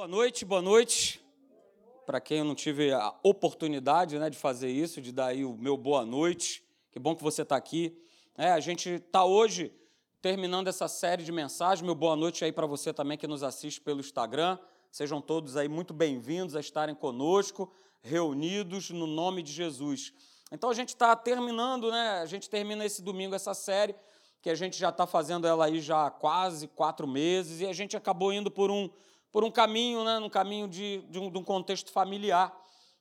Boa noite, boa noite. Para quem eu não tive a oportunidade né, de fazer isso, de dar aí o meu boa noite, que bom que você está aqui. É, a gente está hoje terminando essa série de mensagens. Meu boa noite aí para você também que nos assiste pelo Instagram. Sejam todos aí muito bem-vindos a estarem conosco, reunidos no nome de Jesus. Então a gente está terminando, né? A gente termina esse domingo essa série, que a gente já está fazendo ela aí já há quase quatro meses, e a gente acabou indo por um, por um caminho, né? Um caminho de, de, um, de um contexto familiar.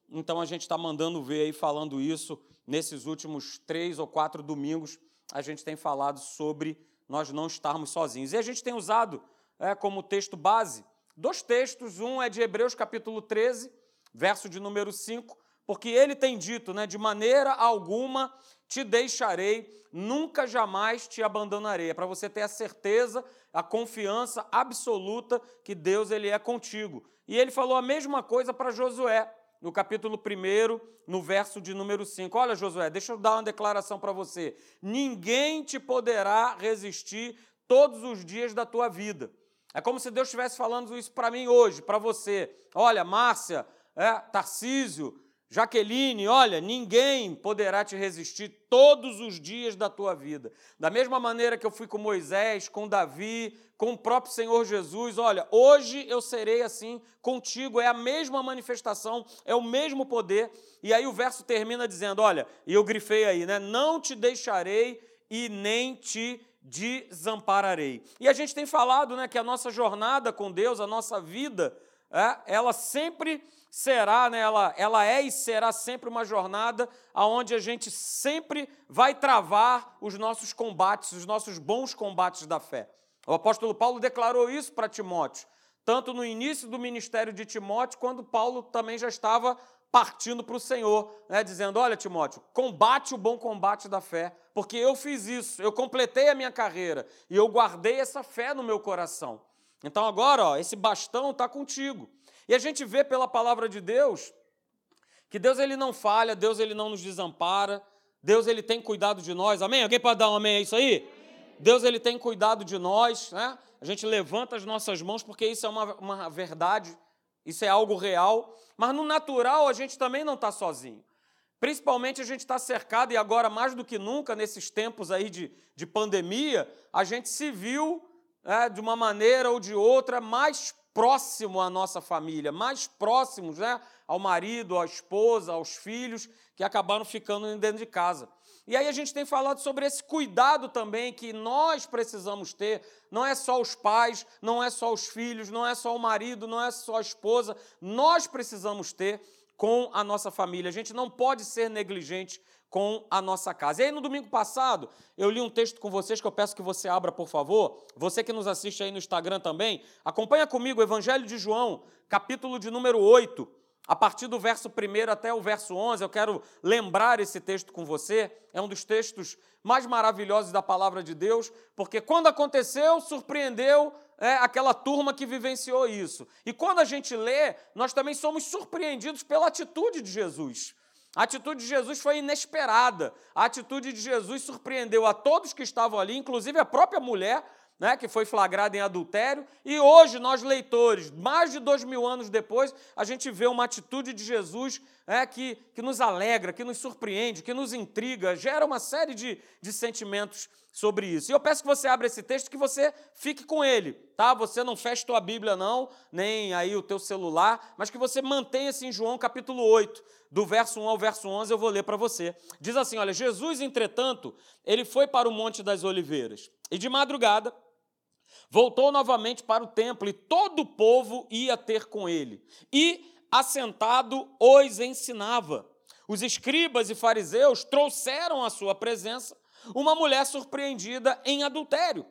Então a gente está mandando ver aí, falando isso, nesses últimos três ou quatro domingos, a gente tem falado sobre nós não estarmos sozinhos. E a gente tem usado é, como texto base dois textos. Um é de Hebreus capítulo 13, verso de número 5, porque ele tem dito, né, de maneira alguma te deixarei, nunca jamais te abandonarei. É para você ter a certeza, a confiança absoluta que Deus ele é contigo. E ele falou a mesma coisa para Josué, no capítulo 1, no verso de número 5. Olha, Josué, deixa eu dar uma declaração para você. Ninguém te poderá resistir todos os dias da tua vida. É como se Deus estivesse falando isso para mim hoje, para você. Olha, Márcia, é, Tarcísio, Jaqueline, olha, ninguém poderá te resistir todos os dias da tua vida. Da mesma maneira que eu fui com Moisés, com Davi, com o próprio Senhor Jesus, olha, hoje eu serei assim contigo, é a mesma manifestação, é o mesmo poder. E aí o verso termina dizendo: olha, e eu grifei aí, né? Não te deixarei e nem te desampararei. E a gente tem falado né, que a nossa jornada com Deus, a nossa vida, é, ela sempre será, né, ela, ela é e será sempre uma jornada onde a gente sempre vai travar os nossos combates, os nossos bons combates da fé. O apóstolo Paulo declarou isso para Timóteo, tanto no início do ministério de Timóteo, quando Paulo também já estava partindo para o Senhor, né, dizendo: Olha, Timóteo, combate o bom combate da fé, porque eu fiz isso, eu completei a minha carreira e eu guardei essa fé no meu coração. Então agora, ó, esse bastão está contigo. E a gente vê pela palavra de Deus que Deus ele não falha, Deus ele não nos desampara, Deus ele tem cuidado de nós. Amém? Alguém pode dar um amém a isso aí? Deus ele tem cuidado de nós, né? A gente levanta as nossas mãos porque isso é uma, uma verdade, isso é algo real. Mas no natural a gente também não está sozinho. Principalmente a gente está cercado, e agora mais do que nunca, nesses tempos aí de, de pandemia, a gente se viu é, de uma maneira ou de outra mais próximo à nossa família, mais próximos né, ao marido, à esposa, aos filhos, que acabaram ficando dentro de casa. E aí a gente tem falado sobre esse cuidado também que nós precisamos ter. Não é só os pais, não é só os filhos, não é só o marido, não é só a esposa. Nós precisamos ter com a nossa família. A gente não pode ser negligente com a nossa casa. E aí, no domingo passado, eu li um texto com vocês que eu peço que você abra, por favor. Você que nos assiste aí no Instagram também, acompanha comigo o Evangelho de João, capítulo de número 8. A partir do verso 1 até o verso 11, eu quero lembrar esse texto com você. É um dos textos mais maravilhosos da palavra de Deus, porque quando aconteceu, surpreendeu é, aquela turma que vivenciou isso. E quando a gente lê, nós também somos surpreendidos pela atitude de Jesus. A atitude de Jesus foi inesperada. A atitude de Jesus surpreendeu a todos que estavam ali, inclusive a própria mulher, né, que foi flagrada em adultério. E hoje, nós leitores, mais de dois mil anos depois, a gente vê uma atitude de Jesus é, que, que nos alegra, que nos surpreende, que nos intriga, gera uma série de, de sentimentos sobre isso. E eu peço que você abra esse texto, que você fique com ele, tá? Você não feche tua Bíblia não, nem aí o teu celular, mas que você mantenha-se em João capítulo 8, do verso 1 ao verso 11, eu vou ler para você. Diz assim, olha, Jesus, entretanto, ele foi para o Monte das Oliveiras, e de madrugada voltou novamente para o templo, e todo o povo ia ter com ele. E assentado os ensinava. Os escribas e fariseus trouxeram à sua presença uma mulher surpreendida em adultério.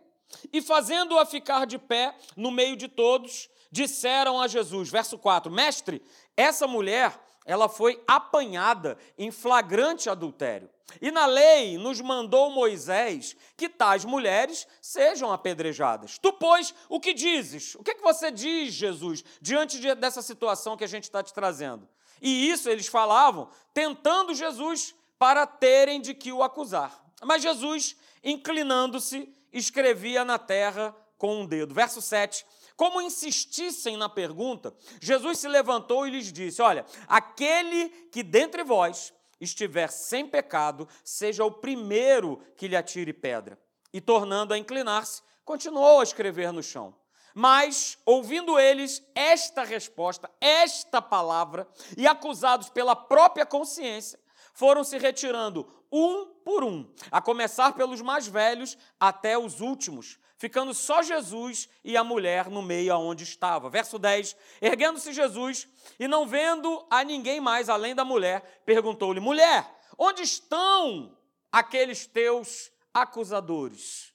E fazendo-a ficar de pé no meio de todos, disseram a Jesus, verso 4: Mestre, essa mulher, ela foi apanhada em flagrante adultério. E na lei nos mandou Moisés que tais mulheres sejam apedrejadas. Tu, pois, o que dizes? O que, é que você diz, Jesus, diante de, dessa situação que a gente está te trazendo? E isso eles falavam, tentando Jesus para terem de que o acusar. Mas Jesus, inclinando-se, escrevia na terra com um dedo. Verso 7. Como insistissem na pergunta, Jesus se levantou e lhes disse: Olha, aquele que dentre vós estiver sem pecado, seja o primeiro que lhe atire pedra. E tornando a inclinar-se, continuou a escrever no chão. Mas, ouvindo eles esta resposta, esta palavra, e acusados pela própria consciência, foram se retirando um por um, a começar pelos mais velhos até os últimos, ficando só Jesus e a mulher no meio aonde estava. Verso 10: Erguendo-se Jesus e não vendo a ninguém mais além da mulher, perguntou-lhe: Mulher, onde estão aqueles teus acusadores?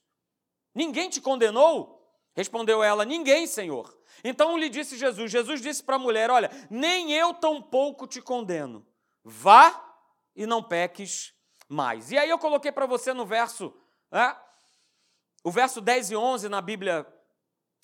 Ninguém te condenou? Respondeu ela: Ninguém, Senhor. Então lhe disse Jesus: Jesus disse para a mulher: Olha, nem eu tampouco te condeno. Vá e não peques mais. E aí eu coloquei para você no verso, né, o verso 10 e 11 na Bíblia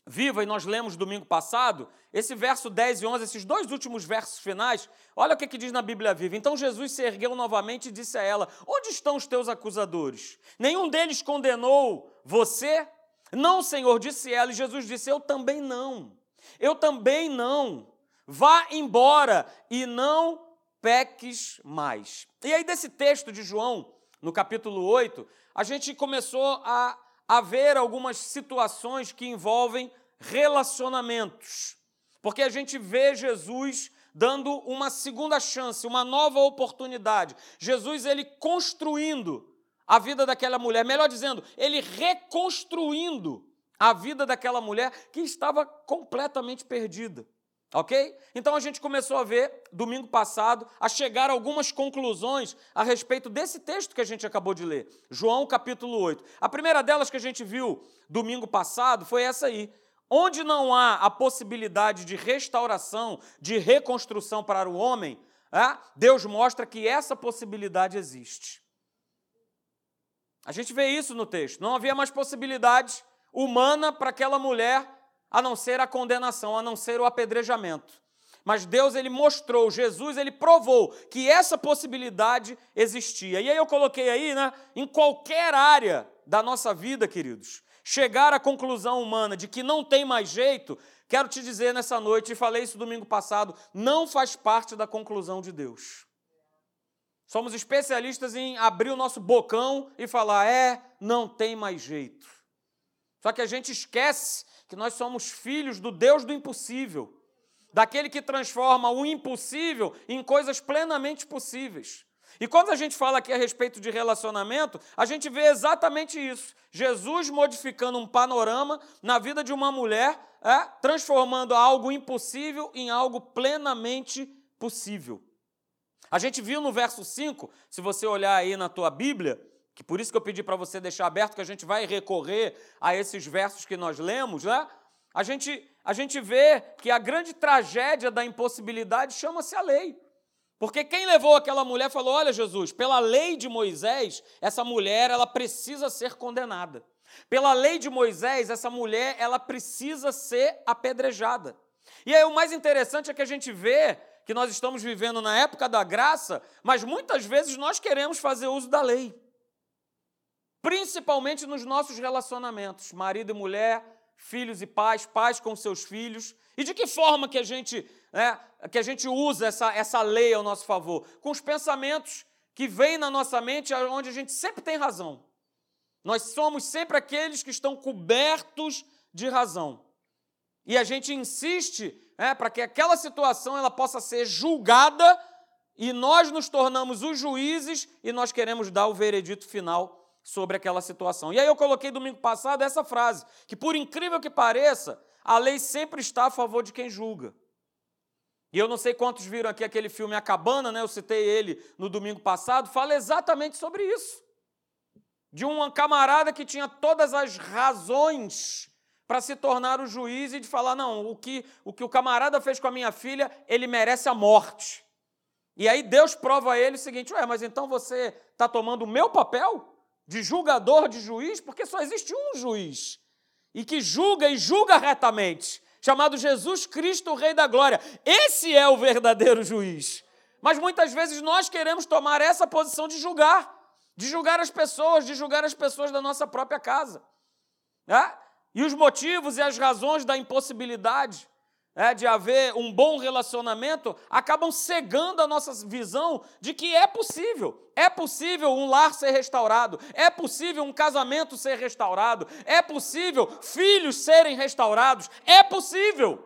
Viva, e nós lemos domingo passado, esse verso 10 e 11, esses dois últimos versos finais, olha o que, que diz na Bíblia Viva. Então Jesus se ergueu novamente e disse a ela: Onde estão os teus acusadores? Nenhum deles condenou você? Não, Senhor, disse ela, e Jesus disse: Eu também não. Eu também não. Vá embora e não peques mais. E aí, desse texto de João, no capítulo 8, a gente começou a, a ver algumas situações que envolvem relacionamentos. Porque a gente vê Jesus dando uma segunda chance, uma nova oportunidade. Jesus ele construindo a vida daquela mulher, melhor dizendo, ele reconstruindo a vida daquela mulher que estava completamente perdida. Ok? Então a gente começou a ver, domingo passado, a chegar a algumas conclusões a respeito desse texto que a gente acabou de ler, João capítulo 8. A primeira delas que a gente viu domingo passado foi essa aí. Onde não há a possibilidade de restauração, de reconstrução para o homem, é? Deus mostra que essa possibilidade existe. A gente vê isso no texto. Não havia mais possibilidade humana para aquela mulher a não ser a condenação, a não ser o apedrejamento. Mas Deus ele mostrou, Jesus ele provou que essa possibilidade existia. E aí eu coloquei aí, né, em qualquer área da nossa vida, queridos, chegar à conclusão humana de que não tem mais jeito, quero te dizer nessa noite, e falei isso domingo passado, não faz parte da conclusão de Deus. Somos especialistas em abrir o nosso bocão e falar: é, não tem mais jeito. Só que a gente esquece que nós somos filhos do Deus do impossível, daquele que transforma o impossível em coisas plenamente possíveis. E quando a gente fala aqui a respeito de relacionamento, a gente vê exatamente isso. Jesus modificando um panorama na vida de uma mulher, é, transformando algo impossível em algo plenamente possível. A gente viu no verso 5, se você olhar aí na tua Bíblia, que por isso que eu pedi para você deixar aberto, que a gente vai recorrer a esses versos que nós lemos, né? A gente, a gente vê que a grande tragédia da impossibilidade chama-se a lei. Porque quem levou aquela mulher falou: Olha, Jesus, pela lei de Moisés, essa mulher ela precisa ser condenada. Pela lei de Moisés, essa mulher ela precisa ser apedrejada. E aí o mais interessante é que a gente vê que nós estamos vivendo na época da graça, mas muitas vezes nós queremos fazer uso da lei. Principalmente nos nossos relacionamentos, marido e mulher, filhos e pais, pais com seus filhos. E de que forma que a gente, né, que a gente usa essa, essa lei ao nosso favor? Com os pensamentos que vêm na nossa mente, onde a gente sempre tem razão. Nós somos sempre aqueles que estão cobertos de razão. E a gente insiste é, para que aquela situação ela possa ser julgada e nós nos tornamos os juízes e nós queremos dar o veredito final sobre aquela situação. E aí eu coloquei domingo passado essa frase, que por incrível que pareça, a lei sempre está a favor de quem julga. E eu não sei quantos viram aqui aquele filme A Cabana, né? Eu citei ele no domingo passado, fala exatamente sobre isso. De um camarada que tinha todas as razões para se tornar o juiz e de falar: não, o que, o que o camarada fez com a minha filha, ele merece a morte. E aí Deus prova a ele o seguinte: ué, mas então você está tomando o meu papel de julgador, de juiz, porque só existe um juiz e que julga e julga retamente, chamado Jesus Cristo, o Rei da Glória. Esse é o verdadeiro juiz. Mas muitas vezes nós queremos tomar essa posição de julgar, de julgar as pessoas, de julgar as pessoas da nossa própria casa. Né? E os motivos e as razões da impossibilidade é, de haver um bom relacionamento acabam cegando a nossa visão de que é possível. É possível um lar ser restaurado, é possível um casamento ser restaurado, é possível filhos serem restaurados, é possível.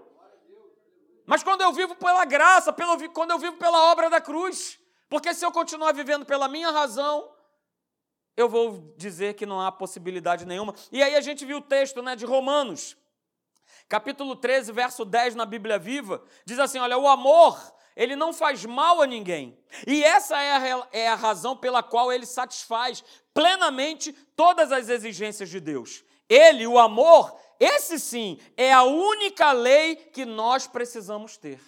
Mas quando eu vivo pela graça, pelo, quando eu vivo pela obra da cruz, porque se eu continuar vivendo pela minha razão, eu vou dizer que não há possibilidade nenhuma. E aí a gente viu o texto né, de Romanos, capítulo 13, verso 10 na Bíblia Viva, diz assim: olha, o amor, ele não faz mal a ninguém. E essa é a, é a razão pela qual ele satisfaz plenamente todas as exigências de Deus. Ele, o amor, esse sim, é a única lei que nós precisamos ter.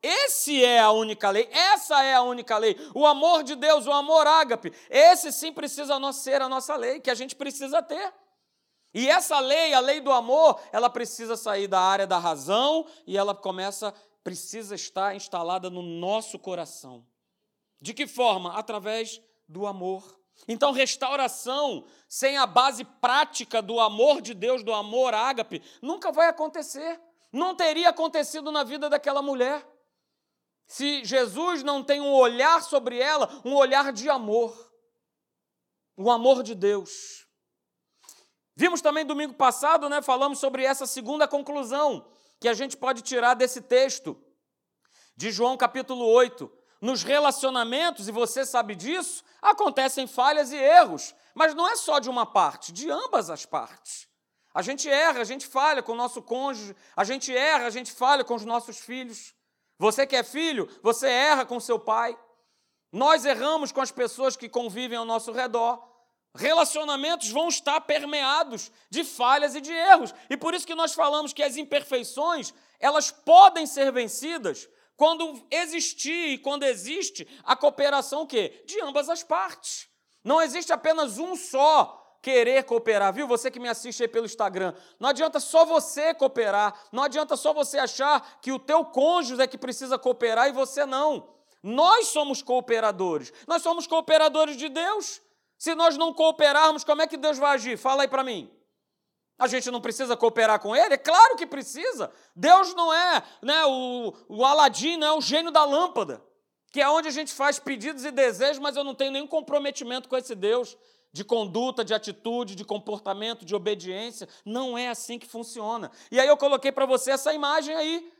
Esse é a única lei, essa é a única lei. O amor de Deus, o amor ágape, esse sim precisa ser a nossa lei, que a gente precisa ter. E essa lei, a lei do amor, ela precisa sair da área da razão e ela começa, precisa estar instalada no nosso coração. De que forma? Através do amor. Então, restauração sem a base prática do amor de Deus, do amor ágape, nunca vai acontecer. Não teria acontecido na vida daquela mulher. Se Jesus não tem um olhar sobre ela, um olhar de amor. O amor de Deus. Vimos também domingo passado, né, falamos sobre essa segunda conclusão que a gente pode tirar desse texto de João capítulo 8. Nos relacionamentos, e você sabe disso, acontecem falhas e erros, mas não é só de uma parte, de ambas as partes. A gente erra, a gente falha com o nosso cônjuge, a gente erra, a gente falha com os nossos filhos. Você que é filho, você erra com seu pai. Nós erramos com as pessoas que convivem ao nosso redor. Relacionamentos vão estar permeados de falhas e de erros. E por isso que nós falamos que as imperfeições, elas podem ser vencidas quando existir e quando existe a cooperação quê? de ambas as partes. Não existe apenas um só querer cooperar, viu? Você que me assiste aí pelo Instagram, não adianta só você cooperar, não adianta só você achar que o teu cônjuge é que precisa cooperar e você não. Nós somos cooperadores. Nós somos cooperadores de Deus. Se nós não cooperarmos, como é que Deus vai agir? Fala aí para mim. A gente não precisa cooperar com ele? É claro que precisa. Deus não é né, o, o Aladim, não é o gênio da lâmpada, que é onde a gente faz pedidos e desejos, mas eu não tenho nenhum comprometimento com esse Deus de conduta, de atitude, de comportamento, de obediência. Não é assim que funciona. E aí eu coloquei para você essa imagem aí.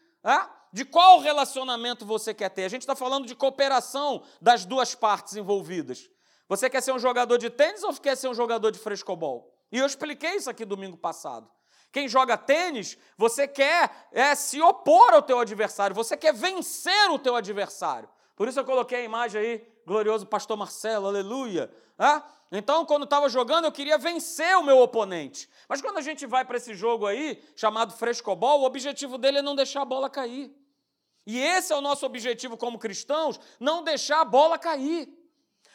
De qual relacionamento você quer ter? A gente está falando de cooperação das duas partes envolvidas. Você quer ser um jogador de tênis ou quer ser um jogador de frescobol? E eu expliquei isso aqui domingo passado. Quem joga tênis, você quer é, se opor ao teu adversário, você quer vencer o teu adversário. Por isso eu coloquei a imagem aí, glorioso pastor Marcelo, aleluia. Então, quando estava jogando, eu queria vencer o meu oponente. Mas quando a gente vai para esse jogo aí, chamado frescobol, o objetivo dele é não deixar a bola cair. E esse é o nosso objetivo como cristãos, não deixar a bola cair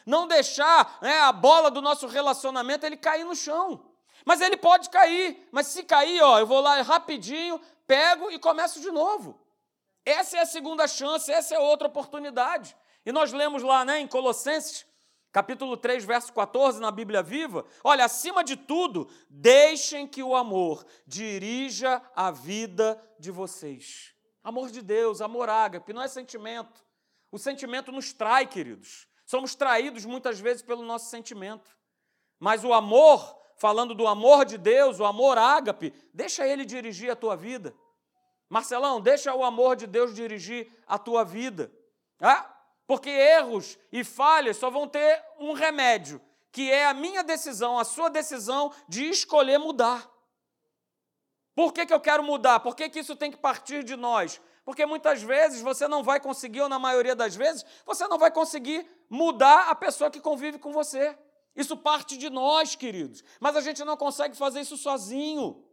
não deixar né, a bola do nosso relacionamento ele cair no chão. Mas ele pode cair, mas se cair, ó, eu vou lá rapidinho, pego e começo de novo. Essa é a segunda chance, essa é outra oportunidade. E nós lemos lá né, em Colossenses, capítulo 3, verso 14, na Bíblia Viva: olha, acima de tudo, deixem que o amor dirija a vida de vocês. Amor de Deus, amor ágape, não é sentimento. O sentimento nos trai, queridos. Somos traídos muitas vezes pelo nosso sentimento. Mas o amor, falando do amor de Deus, o amor ágape, deixa ele dirigir a tua vida. Marcelão, deixa o amor de Deus dirigir a tua vida. Ah, porque erros e falhas só vão ter um remédio, que é a minha decisão, a sua decisão de escolher mudar. Por que, que eu quero mudar? Por que, que isso tem que partir de nós? Porque muitas vezes você não vai conseguir, ou na maioria das vezes, você não vai conseguir mudar a pessoa que convive com você. Isso parte de nós, queridos. Mas a gente não consegue fazer isso sozinho.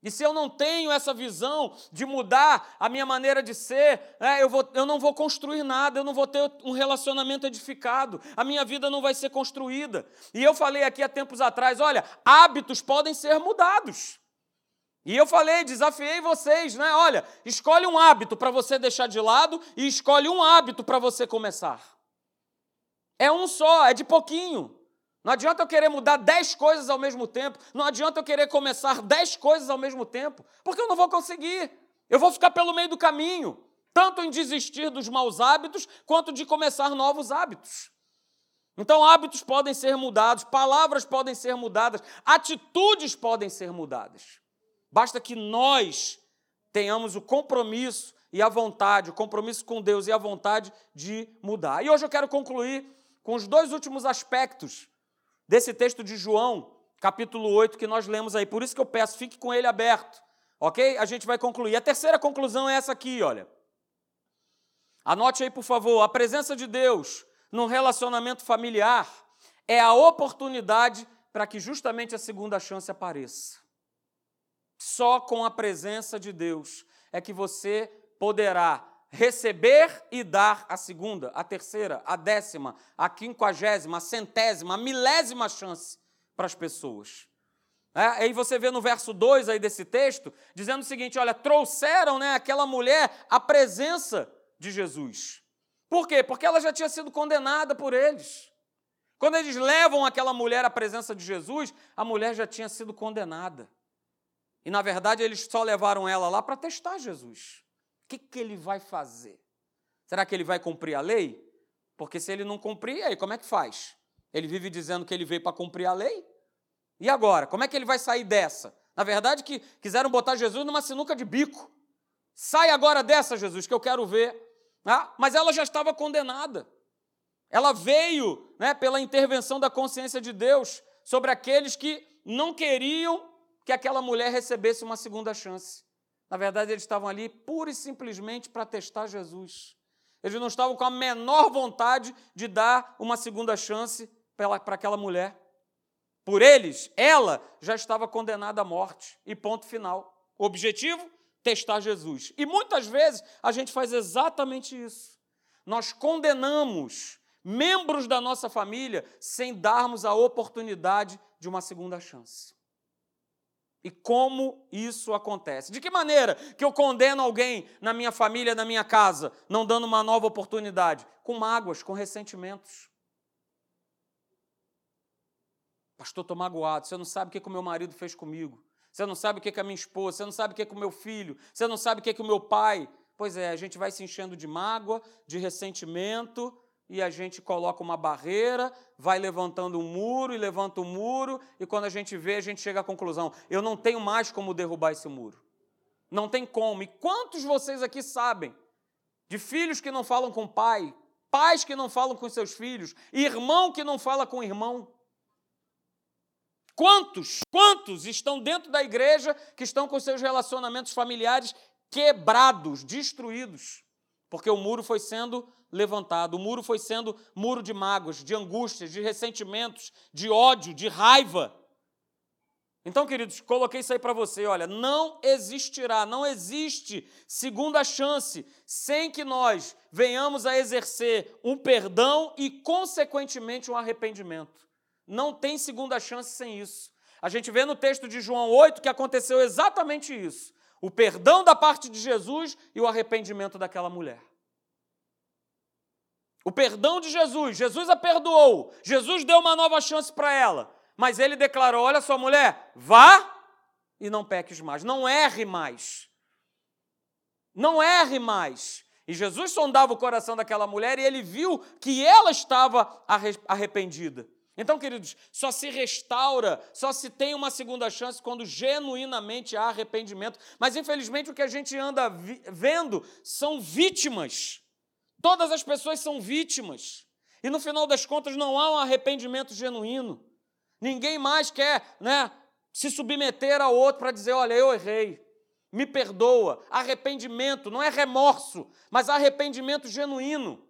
E se eu não tenho essa visão de mudar a minha maneira de ser, é, eu, vou, eu não vou construir nada, eu não vou ter um relacionamento edificado, a minha vida não vai ser construída. E eu falei aqui há tempos atrás: olha, hábitos podem ser mudados. E eu falei, desafiei vocês, né? Olha, escolhe um hábito para você deixar de lado e escolhe um hábito para você começar. É um só, é de pouquinho. Não adianta eu querer mudar dez coisas ao mesmo tempo. Não adianta eu querer começar dez coisas ao mesmo tempo, porque eu não vou conseguir. Eu vou ficar pelo meio do caminho, tanto em desistir dos maus hábitos, quanto de começar novos hábitos. Então, hábitos podem ser mudados, palavras podem ser mudadas, atitudes podem ser mudadas. Basta que nós tenhamos o compromisso e a vontade, o compromisso com Deus e a vontade de mudar. E hoje eu quero concluir com os dois últimos aspectos desse texto de João, capítulo 8, que nós lemos aí. Por isso que eu peço, fique com ele aberto, ok? A gente vai concluir. A terceira conclusão é essa aqui, olha. Anote aí, por favor, a presença de Deus num relacionamento familiar é a oportunidade para que justamente a segunda chance apareça. Só com a presença de Deus é que você poderá receber e dar a segunda, a terceira, a décima, a quinquagésima, a centésima, a milésima chance para as pessoas. É, aí você vê no verso 2 aí desse texto, dizendo o seguinte: olha, trouxeram né, aquela mulher a presença de Jesus. Por quê? Porque ela já tinha sido condenada por eles. Quando eles levam aquela mulher à presença de Jesus, a mulher já tinha sido condenada. E na verdade eles só levaram ela lá para testar Jesus. O que, que ele vai fazer? Será que ele vai cumprir a lei? Porque se ele não cumprir, aí como é que faz? Ele vive dizendo que ele veio para cumprir a lei? E agora? Como é que ele vai sair dessa? Na verdade, que quiseram botar Jesus numa sinuca de bico. Sai agora dessa, Jesus, que eu quero ver ah, mas ela já estava condenada. Ela veio né, pela intervenção da consciência de Deus sobre aqueles que não queriam que aquela mulher recebesse uma segunda chance. Na verdade, eles estavam ali pura e simplesmente para testar Jesus. Eles não estavam com a menor vontade de dar uma segunda chance para aquela mulher. Por eles, ela já estava condenada à morte. E ponto final. O objetivo? testar Jesus. E muitas vezes a gente faz exatamente isso. Nós condenamos membros da nossa família sem darmos a oportunidade de uma segunda chance. E como isso acontece? De que maneira que eu condeno alguém na minha família, na minha casa, não dando uma nova oportunidade? Com mágoas, com ressentimentos. Pastor, estou magoado. Você não sabe o que o meu marido fez comigo. Você não sabe o que é a minha esposa, você não sabe o que é o meu filho, você não sabe o que é o meu pai. Pois é, a gente vai se enchendo de mágoa, de ressentimento, e a gente coloca uma barreira, vai levantando um muro e levanta um muro, e quando a gente vê, a gente chega à conclusão: eu não tenho mais como derrubar esse muro. Não tem como. E quantos vocês aqui sabem de filhos que não falam com o pai, pais que não falam com seus filhos, irmão que não fala com o irmão? Quantos, quantos estão dentro da igreja que estão com seus relacionamentos familiares quebrados, destruídos? Porque o muro foi sendo levantado, o muro foi sendo muro de mágoas, de angústias, de ressentimentos, de ódio, de raiva. Então, queridos, coloquei isso aí para você. Olha, não existirá, não existe segunda chance sem que nós venhamos a exercer um perdão e, consequentemente, um arrependimento. Não tem segunda chance sem isso. A gente vê no texto de João 8 que aconteceu exatamente isso: o perdão da parte de Jesus e o arrependimento daquela mulher. O perdão de Jesus, Jesus a perdoou, Jesus deu uma nova chance para ela, mas ele declarou: Olha só, mulher, vá e não peques mais, não erre mais. Não erre mais. E Jesus sondava o coração daquela mulher e ele viu que ela estava arrependida. Então, queridos, só se restaura, só se tem uma segunda chance quando genuinamente há arrependimento. Mas, infelizmente, o que a gente anda vendo são vítimas. Todas as pessoas são vítimas. E no final das contas não há um arrependimento genuíno. Ninguém mais quer né, se submeter ao outro para dizer: olha, eu errei, me perdoa. Arrependimento não é remorso, mas arrependimento genuíno.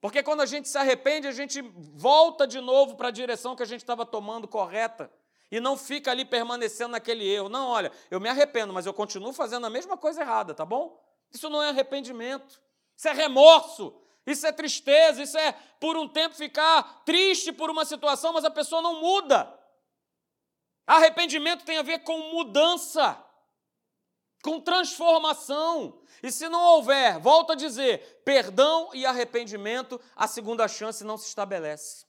Porque quando a gente se arrepende, a gente volta de novo para a direção que a gente estava tomando correta. E não fica ali permanecendo naquele erro. Não, olha, eu me arrependo, mas eu continuo fazendo a mesma coisa errada, tá bom? Isso não é arrependimento. Isso é remorso. Isso é tristeza. Isso é, por um tempo, ficar triste por uma situação, mas a pessoa não muda. Arrependimento tem a ver com mudança com transformação. E se não houver, volto a dizer, perdão e arrependimento, a segunda chance não se estabelece.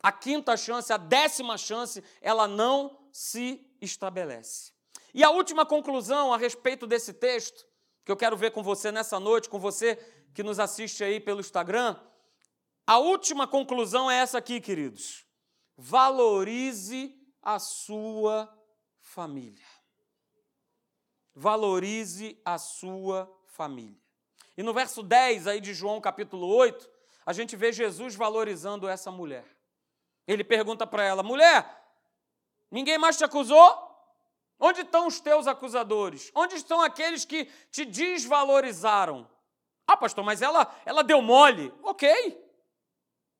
a quinta chance, a décima chance, ela não se estabelece. E a última conclusão a respeito desse texto, que eu quero ver com você nessa noite, com você que nos assiste aí pelo Instagram, a última conclusão é essa aqui, queridos. Valorize a sua família. Valorize a sua família. E no verso 10 aí de João capítulo 8, a gente vê Jesus valorizando essa mulher. Ele pergunta para ela: mulher, ninguém mais te acusou? Onde estão os teus acusadores? Onde estão aqueles que te desvalorizaram? Ah, pastor, mas ela, ela deu mole. Ok.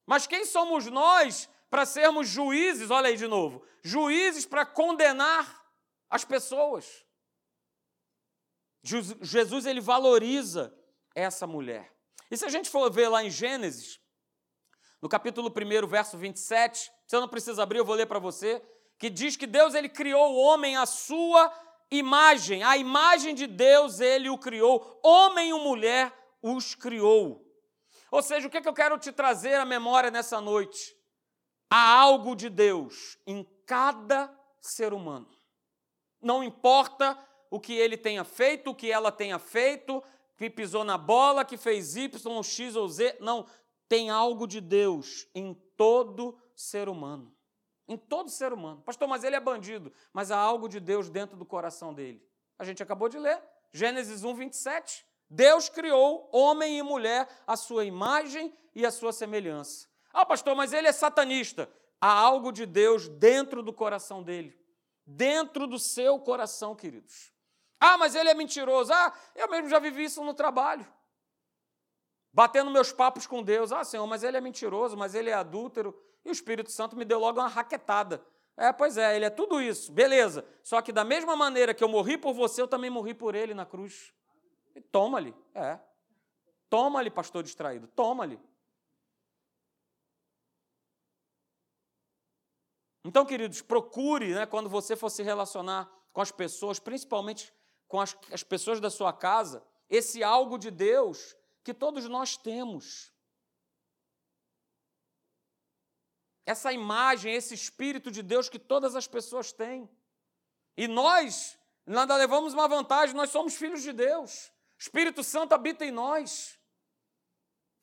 Mas quem somos nós para sermos juízes? Olha aí de novo. Juízes para condenar as pessoas. Jesus ele valoriza essa mulher. E se a gente for ver lá em Gênesis, no capítulo 1, verso 27, você não precisa abrir, eu vou ler para você, que diz que Deus ele criou o homem à sua imagem, a imagem de Deus ele o criou, homem e mulher os criou. Ou seja, o que, é que eu quero te trazer à memória nessa noite? Há algo de Deus em cada ser humano. Não importa o que ele tenha feito, o que ela tenha feito, que pisou na bola, que fez Y, X ou Z. Não, tem algo de Deus em todo ser humano. Em todo ser humano. Pastor, mas ele é bandido. Mas há algo de Deus dentro do coração dele. A gente acabou de ler. Gênesis 1, 27. Deus criou homem e mulher à sua imagem e à sua semelhança. Ah, pastor, mas ele é satanista. Há algo de Deus dentro do coração dele. Dentro do seu coração, queridos. Ah, mas ele é mentiroso. Ah, eu mesmo já vivi isso no trabalho batendo meus papos com Deus. Ah, Senhor, mas ele é mentiroso, mas ele é adúltero. E o Espírito Santo me deu logo uma raquetada. É, pois é, ele é tudo isso, beleza. Só que da mesma maneira que eu morri por você, eu também morri por ele na cruz. E toma-lhe, é. Toma-lhe, pastor distraído, toma-lhe. Então, queridos, procure, né, quando você for se relacionar com as pessoas, principalmente com as, as pessoas da sua casa, esse algo de Deus que todos nós temos. Essa imagem, esse Espírito de Deus que todas as pessoas têm. E nós, nada levamos uma vantagem, nós somos filhos de Deus. O Espírito Santo habita em nós.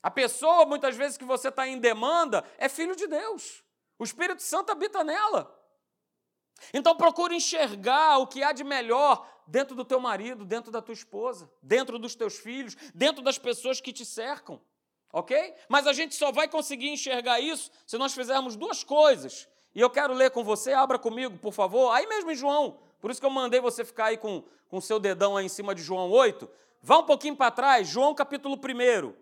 A pessoa, muitas vezes, que você está em demanda, é filho de Deus. O Espírito Santo habita nela. Então procure enxergar o que há de melhor dentro do teu marido, dentro da tua esposa, dentro dos teus filhos, dentro das pessoas que te cercam. Ok? Mas a gente só vai conseguir enxergar isso se nós fizermos duas coisas. E eu quero ler com você, abra comigo, por favor. Aí mesmo em João, por isso que eu mandei você ficar aí com o seu dedão aí em cima de João 8. Vá um pouquinho para trás, João capítulo 1.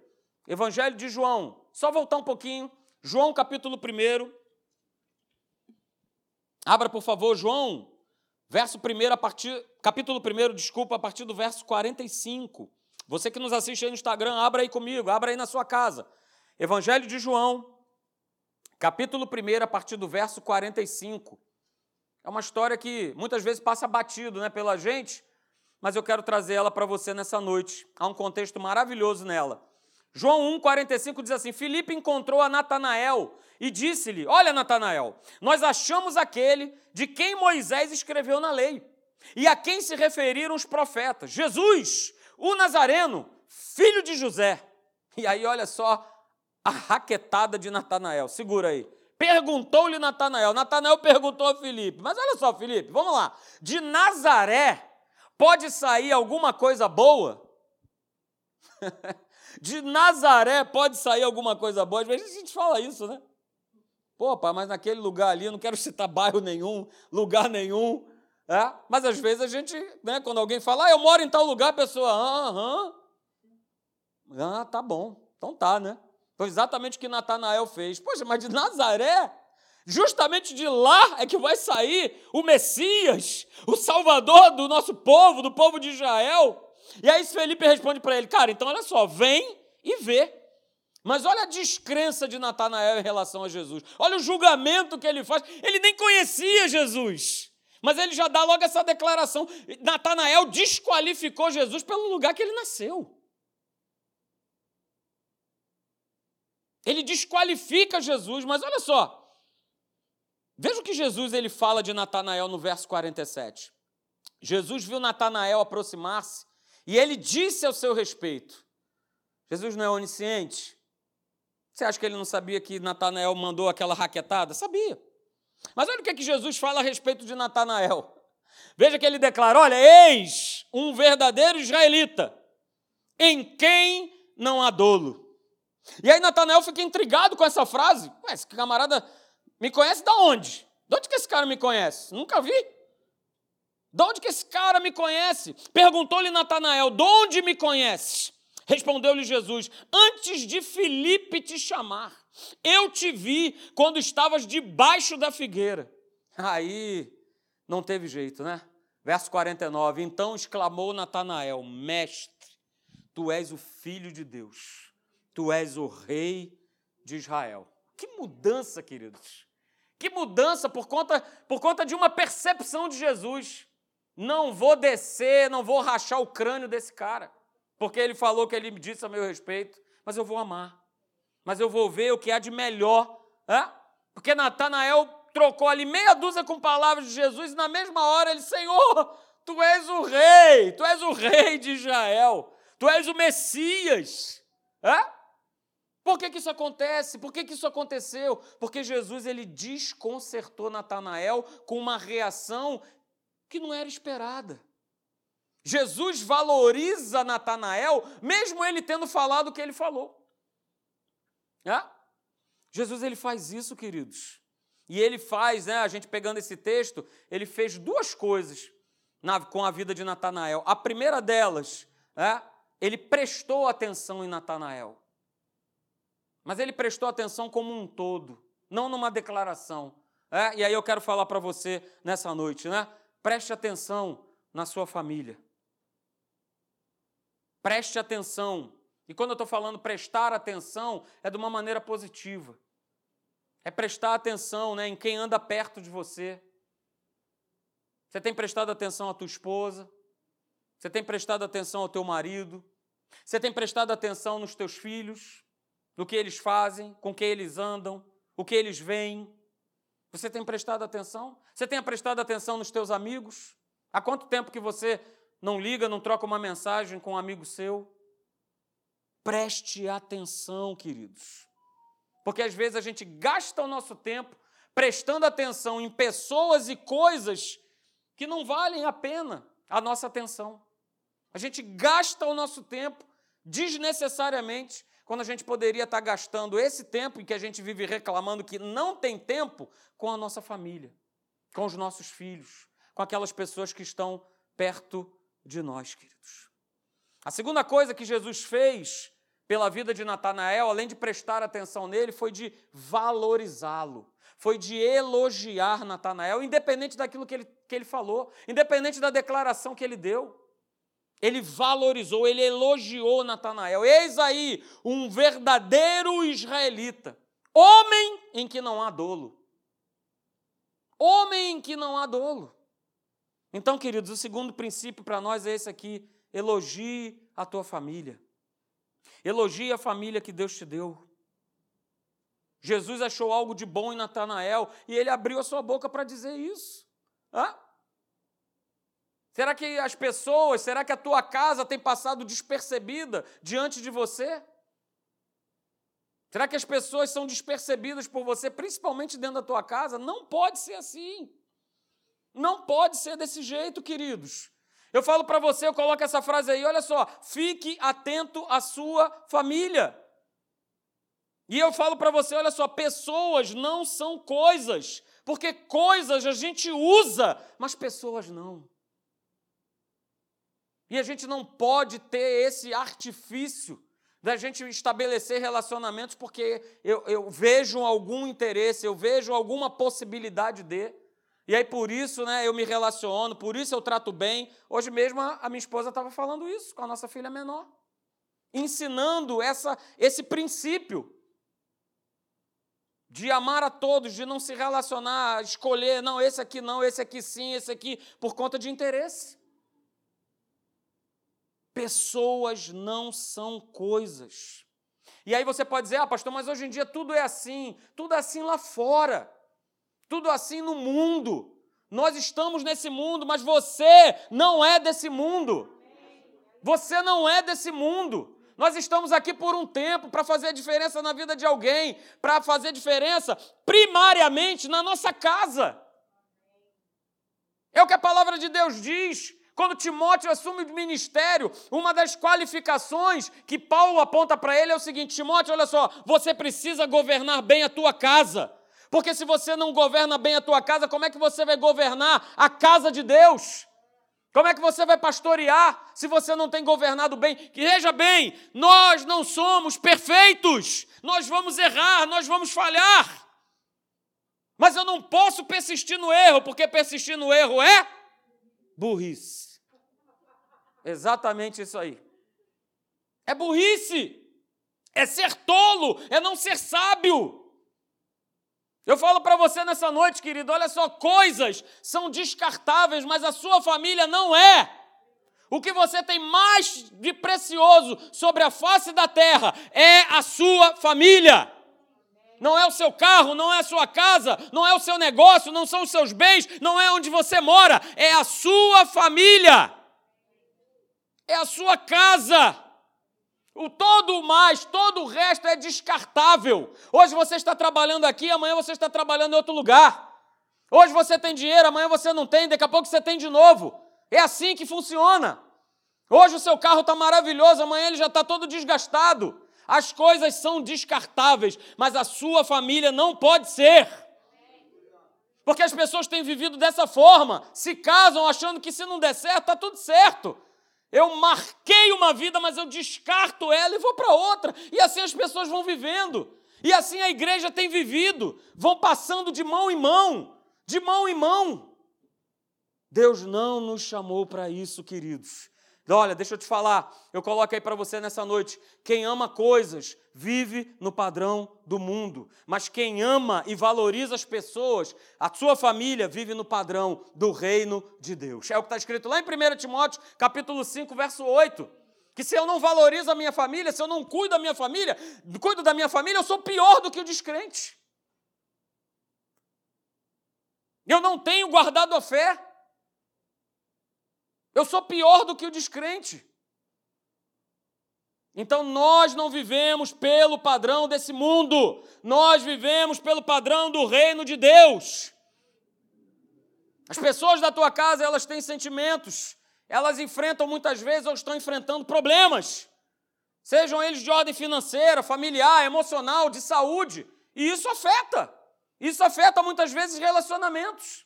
Evangelho de João. Só voltar um pouquinho. João capítulo 1. Abra, por favor, João, verso 1 a partir, capítulo 1, desculpa, a partir do verso 45. Você que nos assiste aí no Instagram, abra aí comigo, abra aí na sua casa. Evangelho de João, capítulo 1, a partir do verso 45. É uma história que muitas vezes passa batido né, pela gente, mas eu quero trazer ela para você nessa noite. Há um contexto maravilhoso nela. João 1,45 diz assim: Filipe encontrou a Natanael e disse-lhe: Olha, Natanael, nós achamos aquele de quem Moisés escreveu na lei e a quem se referiram os profetas, Jesus, o Nazareno, filho de José. E aí, olha só a raquetada de Natanael, segura aí. Perguntou-lhe Natanael, Natanael perguntou a Filipe, mas olha só, Filipe, vamos lá, de Nazaré pode sair alguma coisa boa? De Nazaré pode sair alguma coisa boa. Às vezes a gente fala isso, né? Pô, pai, mas naquele lugar ali, eu não quero citar bairro nenhum, lugar nenhum. É? Mas às vezes a gente, né, quando alguém fala, ah, eu moro em tal lugar, a pessoa, aham. Ah, tá bom. Então tá, né? Foi exatamente o que Natanael fez. Poxa, mas de Nazaré, justamente de lá é que vai sair o Messias, o Salvador do nosso povo, do povo de Israel. E aí Felipe responde para ele: Cara, então olha só, vem e vê. Mas olha a descrença de Natanael em relação a Jesus. Olha o julgamento que ele faz. Ele nem conhecia Jesus. Mas ele já dá logo essa declaração. Natanael desqualificou Jesus pelo lugar que ele nasceu. Ele desqualifica Jesus, mas olha só. Veja o que Jesus ele fala de Natanael no verso 47. Jesus viu Natanael aproximar-se e ele disse ao seu respeito: Jesus não é onisciente? Você acha que ele não sabia que Natanael mandou aquela raquetada? Sabia. Mas olha o que, é que Jesus fala a respeito de Natanael. Veja que ele declara: Olha, eis um verdadeiro israelita, em quem não há dolo. E aí Natanael fica intrigado com essa frase. Ué, esse camarada me conhece da onde? De onde que esse cara me conhece? Nunca vi. De onde que esse cara me conhece? Perguntou-lhe Natanael: De onde me conhece? Respondeu-lhe Jesus: Antes de Filipe te chamar, eu te vi quando estavas debaixo da figueira. Aí não teve jeito, né? Verso 49. Então exclamou Natanael: Mestre, tu és o filho de Deus, tu és o rei de Israel. Que mudança, queridos. Que mudança por conta, por conta de uma percepção de Jesus. Não vou descer, não vou rachar o crânio desse cara porque ele falou que ele me disse a meu respeito, mas eu vou amar. Mas eu vou ver o que há de melhor. Porque Natanael trocou ali meia dúzia com palavras de Jesus e na mesma hora ele, Senhor, tu és o rei, tu és o rei de Israel, tu és o Messias. Por que, que isso acontece? Por que, que isso aconteceu? Porque Jesus ele desconcertou Natanael com uma reação que não era esperada. Jesus valoriza Natanael, mesmo ele tendo falado o que ele falou. É? Jesus ele faz isso, queridos. E ele faz, né, a gente pegando esse texto, ele fez duas coisas na, com a vida de Natanael. A primeira delas, é, ele prestou atenção em Natanael. Mas ele prestou atenção como um todo, não numa declaração. É? E aí eu quero falar para você nessa noite, né? Preste atenção na sua família. Preste atenção. E quando eu estou falando prestar atenção, é de uma maneira positiva. É prestar atenção né, em quem anda perto de você. Você tem prestado atenção à tua esposa? Você tem prestado atenção ao teu marido? Você tem prestado atenção nos teus filhos? No que eles fazem, com quem eles andam, o que eles veem? Você tem prestado atenção? Você tem prestado atenção nos teus amigos? Há quanto tempo que você não liga, não troca uma mensagem com um amigo seu. Preste atenção, queridos. Porque às vezes a gente gasta o nosso tempo prestando atenção em pessoas e coisas que não valem a pena a nossa atenção. A gente gasta o nosso tempo desnecessariamente quando a gente poderia estar gastando esse tempo em que a gente vive reclamando que não tem tempo com a nossa família, com os nossos filhos, com aquelas pessoas que estão perto de nós, queridos. A segunda coisa que Jesus fez pela vida de Natanael, além de prestar atenção nele, foi de valorizá-lo, foi de elogiar Natanael, independente daquilo que ele, que ele falou, independente da declaração que ele deu. Ele valorizou, ele elogiou Natanael. Eis aí um verdadeiro israelita, homem em que não há dolo. Homem em que não há dolo. Então, queridos, o segundo princípio para nós é esse aqui: elogie a tua família. Elogie a família que Deus te deu. Jesus achou algo de bom em Natanael e ele abriu a sua boca para dizer isso. Hã? Será que as pessoas, será que a tua casa tem passado despercebida diante de você? Será que as pessoas são despercebidas por você, principalmente dentro da tua casa? Não pode ser assim. Não pode ser desse jeito, queridos. Eu falo para você, eu coloco essa frase aí, olha só, fique atento à sua família. E eu falo para você, olha só, pessoas não são coisas, porque coisas a gente usa, mas pessoas não. E a gente não pode ter esse artifício da gente estabelecer relacionamentos porque eu, eu vejo algum interesse, eu vejo alguma possibilidade de. E aí por isso, né, eu me relaciono, por isso eu trato bem. Hoje mesmo a minha esposa estava falando isso com a nossa filha menor, ensinando essa, esse princípio de amar a todos, de não se relacionar, escolher, não, esse aqui não, esse aqui sim, esse aqui, por conta de interesse. Pessoas não são coisas. E aí você pode dizer, ah, pastor, mas hoje em dia tudo é assim, tudo é assim lá fora. Tudo assim no mundo. Nós estamos nesse mundo, mas você não é desse mundo. Você não é desse mundo. Nós estamos aqui por um tempo para fazer diferença na vida de alguém, para fazer diferença primariamente na nossa casa. É o que a palavra de Deus diz. Quando Timóteo assume o ministério, uma das qualificações que Paulo aponta para ele é o seguinte: Timóteo, olha só, você precisa governar bem a tua casa. Porque se você não governa bem a tua casa, como é que você vai governar a casa de Deus? Como é que você vai pastorear se você não tem governado bem? Que veja bem, nós não somos perfeitos. Nós vamos errar, nós vamos falhar. Mas eu não posso persistir no erro, porque persistir no erro é burrice. Exatamente isso aí. É burrice. É ser tolo, é não ser sábio. Eu falo para você nessa noite, querido, olha só, coisas são descartáveis, mas a sua família não é. O que você tem mais de precioso sobre a face da terra é a sua família. Não é o seu carro, não é a sua casa, não é o seu negócio, não são os seus bens, não é onde você mora, é a sua família. É a sua casa. O todo mais, todo o resto é descartável. Hoje você está trabalhando aqui, amanhã você está trabalhando em outro lugar. Hoje você tem dinheiro, amanhã você não tem, daqui a pouco você tem de novo. É assim que funciona. Hoje o seu carro está maravilhoso, amanhã ele já está todo desgastado. As coisas são descartáveis, mas a sua família não pode ser. Porque as pessoas têm vivido dessa forma, se casam achando que se não der certo, está tudo certo. Eu marquei uma vida, mas eu descarto ela e vou para outra. E assim as pessoas vão vivendo. E assim a igreja tem vivido. Vão passando de mão em mão, de mão em mão. Deus não nos chamou para isso, queridos. Olha, deixa eu te falar, eu coloco aí para você nessa noite: quem ama coisas vive no padrão do mundo, mas quem ama e valoriza as pessoas, a sua família vive no padrão do reino de Deus. É o que está escrito lá em 1 Timóteo, capítulo 5, verso 8. Que se eu não valorizo a minha família, se eu não cuido da minha família, cuido da minha família, eu sou pior do que o descrente. Eu não tenho guardado a fé. Eu sou pior do que o descrente. Então nós não vivemos pelo padrão desse mundo, nós vivemos pelo padrão do reino de Deus. As pessoas da tua casa, elas têm sentimentos, elas enfrentam muitas vezes ou estão enfrentando problemas, sejam eles de ordem financeira, familiar, emocional, de saúde, e isso afeta. Isso afeta muitas vezes relacionamentos.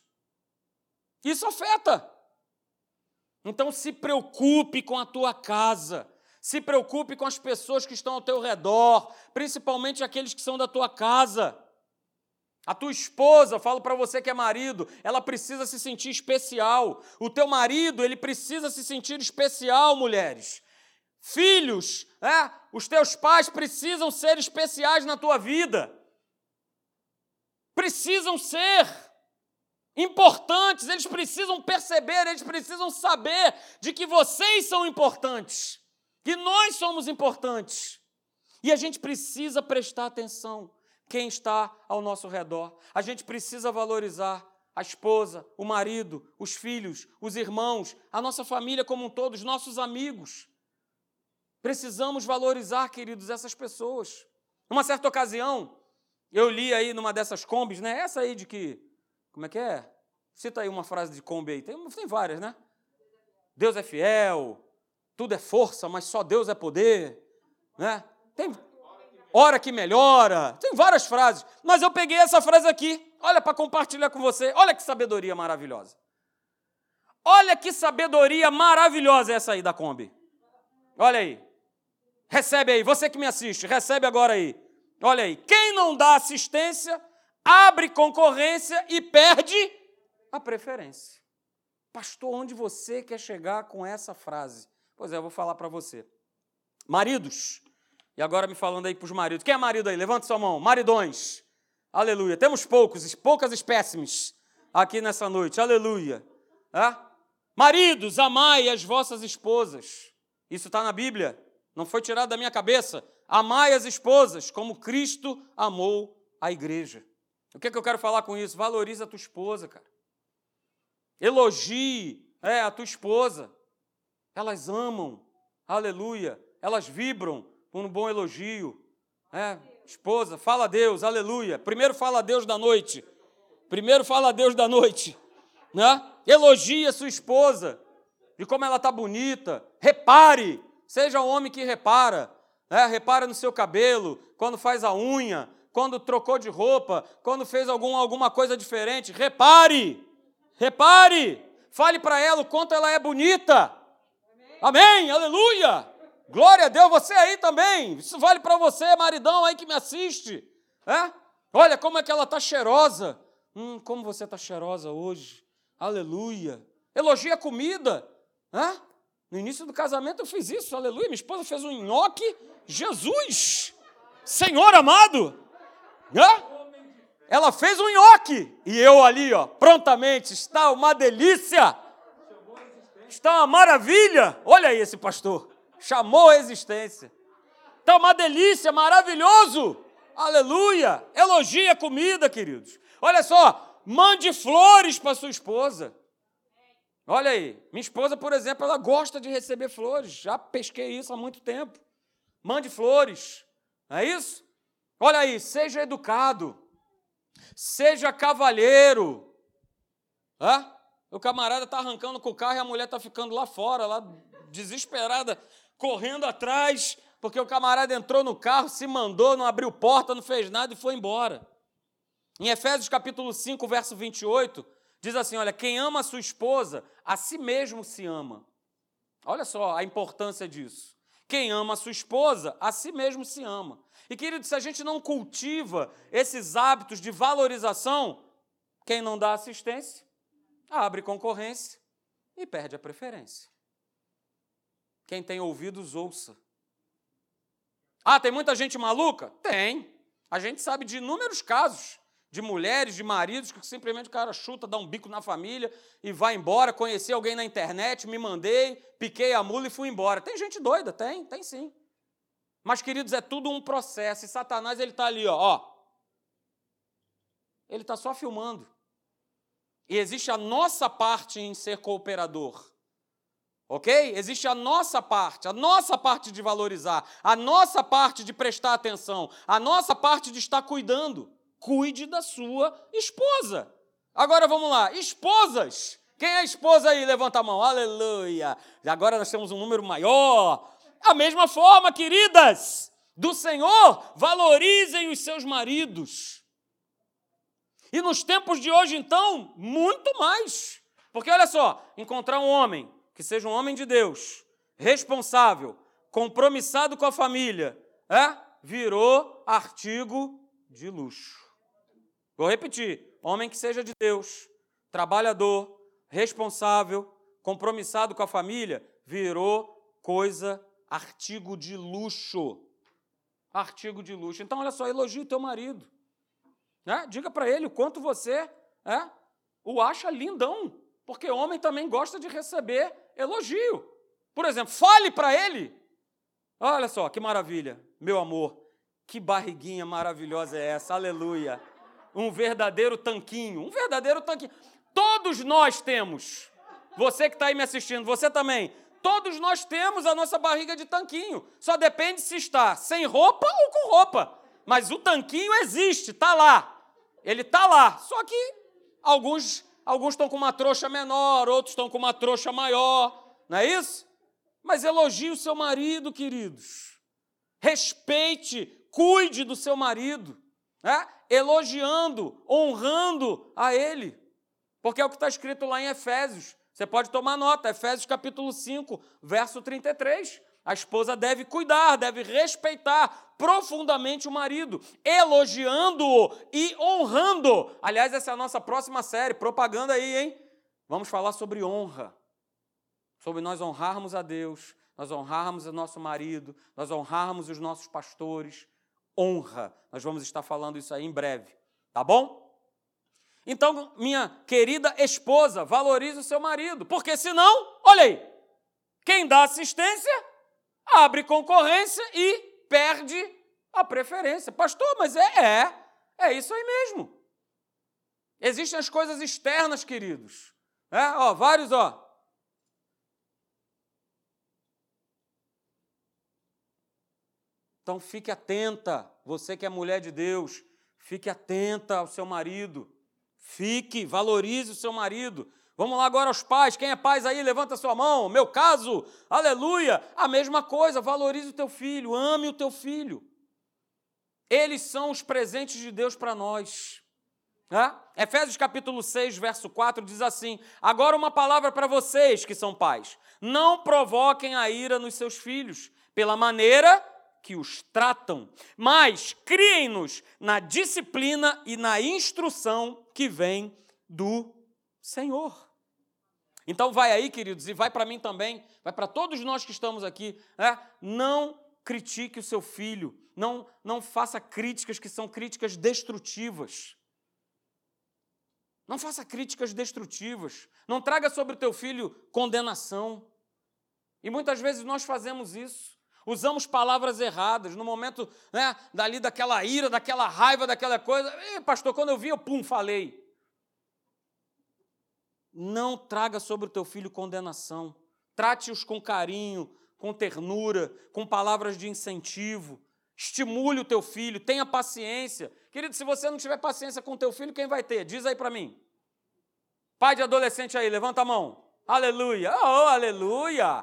Isso afeta. Então se preocupe com a tua casa. Se preocupe com as pessoas que estão ao teu redor, principalmente aqueles que são da tua casa. A tua esposa, falo para você que é marido, ela precisa se sentir especial. O teu marido, ele precisa se sentir especial, mulheres. Filhos, é, os teus pais precisam ser especiais na tua vida. Precisam ser importantes, eles precisam perceber, eles precisam saber de que vocês são importantes, que nós somos importantes. E a gente precisa prestar atenção quem está ao nosso redor. A gente precisa valorizar a esposa, o marido, os filhos, os irmãos, a nossa família como um todo, os nossos amigos. Precisamos valorizar, queridos, essas pessoas. Numa certa ocasião, eu li aí numa dessas combis, né? Essa aí de que como é que é? Cita aí uma frase de Kombi aí. Tem, tem várias, né? Deus é fiel, tudo é força, mas só Deus é poder. Né? Tem hora que melhora. Tem várias frases. Mas eu peguei essa frase aqui. Olha para compartilhar com você. Olha que sabedoria maravilhosa. Olha que sabedoria maravilhosa essa aí da Kombi. Olha aí. Recebe aí. Você que me assiste, recebe agora aí. Olha aí. Quem não dá assistência abre concorrência e perde a preferência. Pastor, onde você quer chegar com essa frase? Pois é, eu vou falar para você. Maridos, e agora me falando aí para os maridos. Quem é marido aí? Levante sua mão. Maridões. Aleluia. Temos poucos, poucas espécimes aqui nessa noite. Aleluia. É? Maridos, amai as vossas esposas. Isso está na Bíblia. Não foi tirado da minha cabeça. Amai as esposas como Cristo amou a igreja. O que, é que eu quero falar com isso? Valoriza a tua esposa, cara. Elogie é, a tua esposa. Elas amam, aleluia. Elas vibram por um bom elogio. É, esposa, fala a Deus, aleluia. Primeiro fala a Deus da noite. Primeiro fala a Deus da noite. Né? Elogie a sua esposa de como ela está bonita. Repare, seja um homem que repara. Né? Repara no seu cabelo, quando faz a unha, quando trocou de roupa, quando fez algum, alguma coisa diferente. Repare, repare. Fale para ela o quanto ela é bonita. Amém. Amém. Aleluia. Glória a Deus, você aí também. Isso vale para você, maridão aí que me assiste. É? Olha como é que ela está cheirosa. Hum, como você está cheirosa hoje. Aleluia. Elogia a comida. É? No início do casamento eu fiz isso, aleluia. Minha esposa fez um nhoque. Jesus! Senhor amado! É? Ela fez um nhoque. E eu ali, ó, prontamente, está uma delícia. Está uma maravilha. Olha aí esse pastor. Chamou a existência. Está uma delícia, maravilhoso. Aleluia. Elogia a comida, queridos. Olha só, mande flores para sua esposa. Olha aí, minha esposa, por exemplo, ela gosta de receber flores. Já pesquei isso há muito tempo. Mande flores. Não é isso? Olha aí, seja educado. Seja cavalheiro. Hã? O camarada está arrancando com o carro e a mulher está ficando lá fora, lá desesperada, correndo atrás, porque o camarada entrou no carro, se mandou, não abriu porta, não fez nada e foi embora. Em Efésios capítulo 5, verso 28, diz assim: Olha, quem ama a sua esposa, a si mesmo se ama. Olha só a importância disso. Quem ama a sua esposa, a si mesmo se ama. E querido, se a gente não cultiva esses hábitos de valorização, quem não dá assistência, abre concorrência e perde a preferência. Quem tem ouvidos, ouça. Ah, tem muita gente maluca? Tem. A gente sabe de inúmeros casos de mulheres, de maridos que simplesmente o cara chuta, dá um bico na família e vai embora. Conheci alguém na internet, me mandei, piquei a mula e fui embora. Tem gente doida? Tem, tem sim. Mas, queridos, é tudo um processo. E Satanás, ele está ali, ó, ó. Ele está só filmando. E existe a nossa parte em ser cooperador. Ok? Existe a nossa parte, a nossa parte de valorizar, a nossa parte de prestar atenção, a nossa parte de estar cuidando. Cuide da sua esposa. Agora vamos lá, esposas. Quem é esposa aí? Levanta a mão. Aleluia. Agora nós temos um número maior. A mesma forma, queridas, do Senhor, valorizem os seus maridos. E nos tempos de hoje, então, muito mais. Porque olha só, encontrar um homem que seja um homem de Deus, responsável, compromissado com a família, é? virou artigo de luxo. Vou repetir: homem que seja de Deus, trabalhador, responsável, compromissado com a família, virou coisa artigo de luxo. Artigo de luxo. Então, olha só, elogie o teu marido. Né? Diga para ele o quanto você é, o acha lindão. Porque homem também gosta de receber elogio. Por exemplo, fale para ele. Olha só, que maravilha, meu amor. Que barriguinha maravilhosa é essa, aleluia. Um verdadeiro tanquinho, um verdadeiro tanquinho. Todos nós temos. Você que está aí me assistindo, você também Todos nós temos a nossa barriga de tanquinho. Só depende se está sem roupa ou com roupa. Mas o tanquinho existe, está lá. Ele está lá. Só que alguns alguns estão com uma trouxa menor, outros estão com uma trouxa maior. Não é isso? Mas elogie o seu marido, queridos. Respeite, cuide do seu marido. Né? Elogiando, honrando a ele. Porque é o que está escrito lá em Efésios. Você pode tomar nota, Efésios capítulo 5, verso 33. A esposa deve cuidar, deve respeitar profundamente o marido, elogiando-o e honrando. Aliás, essa é a nossa próxima série, propaganda aí, hein? Vamos falar sobre honra. Sobre nós honrarmos a Deus, nós honrarmos o nosso marido, nós honrarmos os nossos pastores. Honra. Nós vamos estar falando isso aí em breve, tá bom? Então, minha querida esposa, valorize o seu marido, porque senão, olha aí, quem dá assistência abre concorrência e perde a preferência. Pastor, mas é, é, é isso aí mesmo. Existem as coisas externas, queridos. É, ó, vários, ó. Então fique atenta, você que é mulher de Deus, fique atenta ao seu marido. Fique, valorize o seu marido. Vamos lá agora aos pais. Quem é pai aí, levanta sua mão. Meu caso, aleluia. A mesma coisa, valorize o teu filho, ame o teu filho. Eles são os presentes de Deus para nós. É? Efésios capítulo 6, verso 4 diz assim: Agora uma palavra para vocês que são pais: não provoquem a ira nos seus filhos, pela maneira que os tratam, mas criem-nos na disciplina e na instrução que vem do Senhor. Então vai aí, queridos, e vai para mim também, vai para todos nós que estamos aqui, né? não critique o seu filho, não, não faça críticas que são críticas destrutivas. Não faça críticas destrutivas. Não traga sobre o teu filho condenação. E muitas vezes nós fazemos isso. Usamos palavras erradas no momento né, dali daquela ira, daquela raiva, daquela coisa. Pastor, quando eu vi, eu pum, falei. Não traga sobre o teu filho condenação. Trate-os com carinho, com ternura, com palavras de incentivo. Estimule o teu filho, tenha paciência. Querido, se você não tiver paciência com o teu filho, quem vai ter? Diz aí para mim. Pai de adolescente aí, levanta a mão. Aleluia. Oh, aleluia.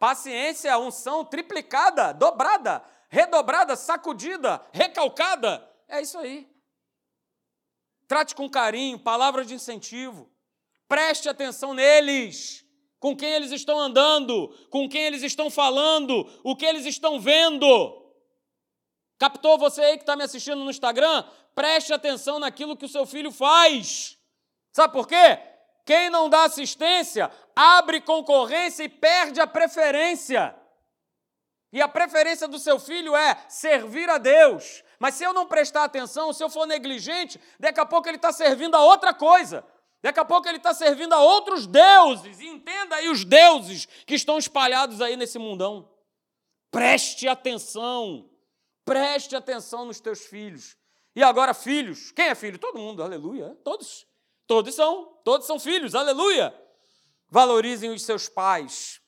Paciência, unção triplicada, dobrada, redobrada, sacudida, recalcada. É isso aí. Trate com carinho, palavras de incentivo. Preste atenção neles com quem eles estão andando, com quem eles estão falando, o que eles estão vendo. Captou você aí que está me assistindo no Instagram? Preste atenção naquilo que o seu filho faz. Sabe por quê? Quem não dá assistência abre concorrência e perde a preferência. E a preferência do seu filho é servir a Deus. Mas se eu não prestar atenção, se eu for negligente, daqui a pouco ele está servindo a outra coisa. Daqui a pouco ele está servindo a outros deuses. E entenda aí os deuses que estão espalhados aí nesse mundão. Preste atenção. Preste atenção nos teus filhos. E agora, filhos. Quem é filho? Todo mundo, aleluia. Todos. Todos são. Todos são filhos, aleluia. Valorizem os seus pais.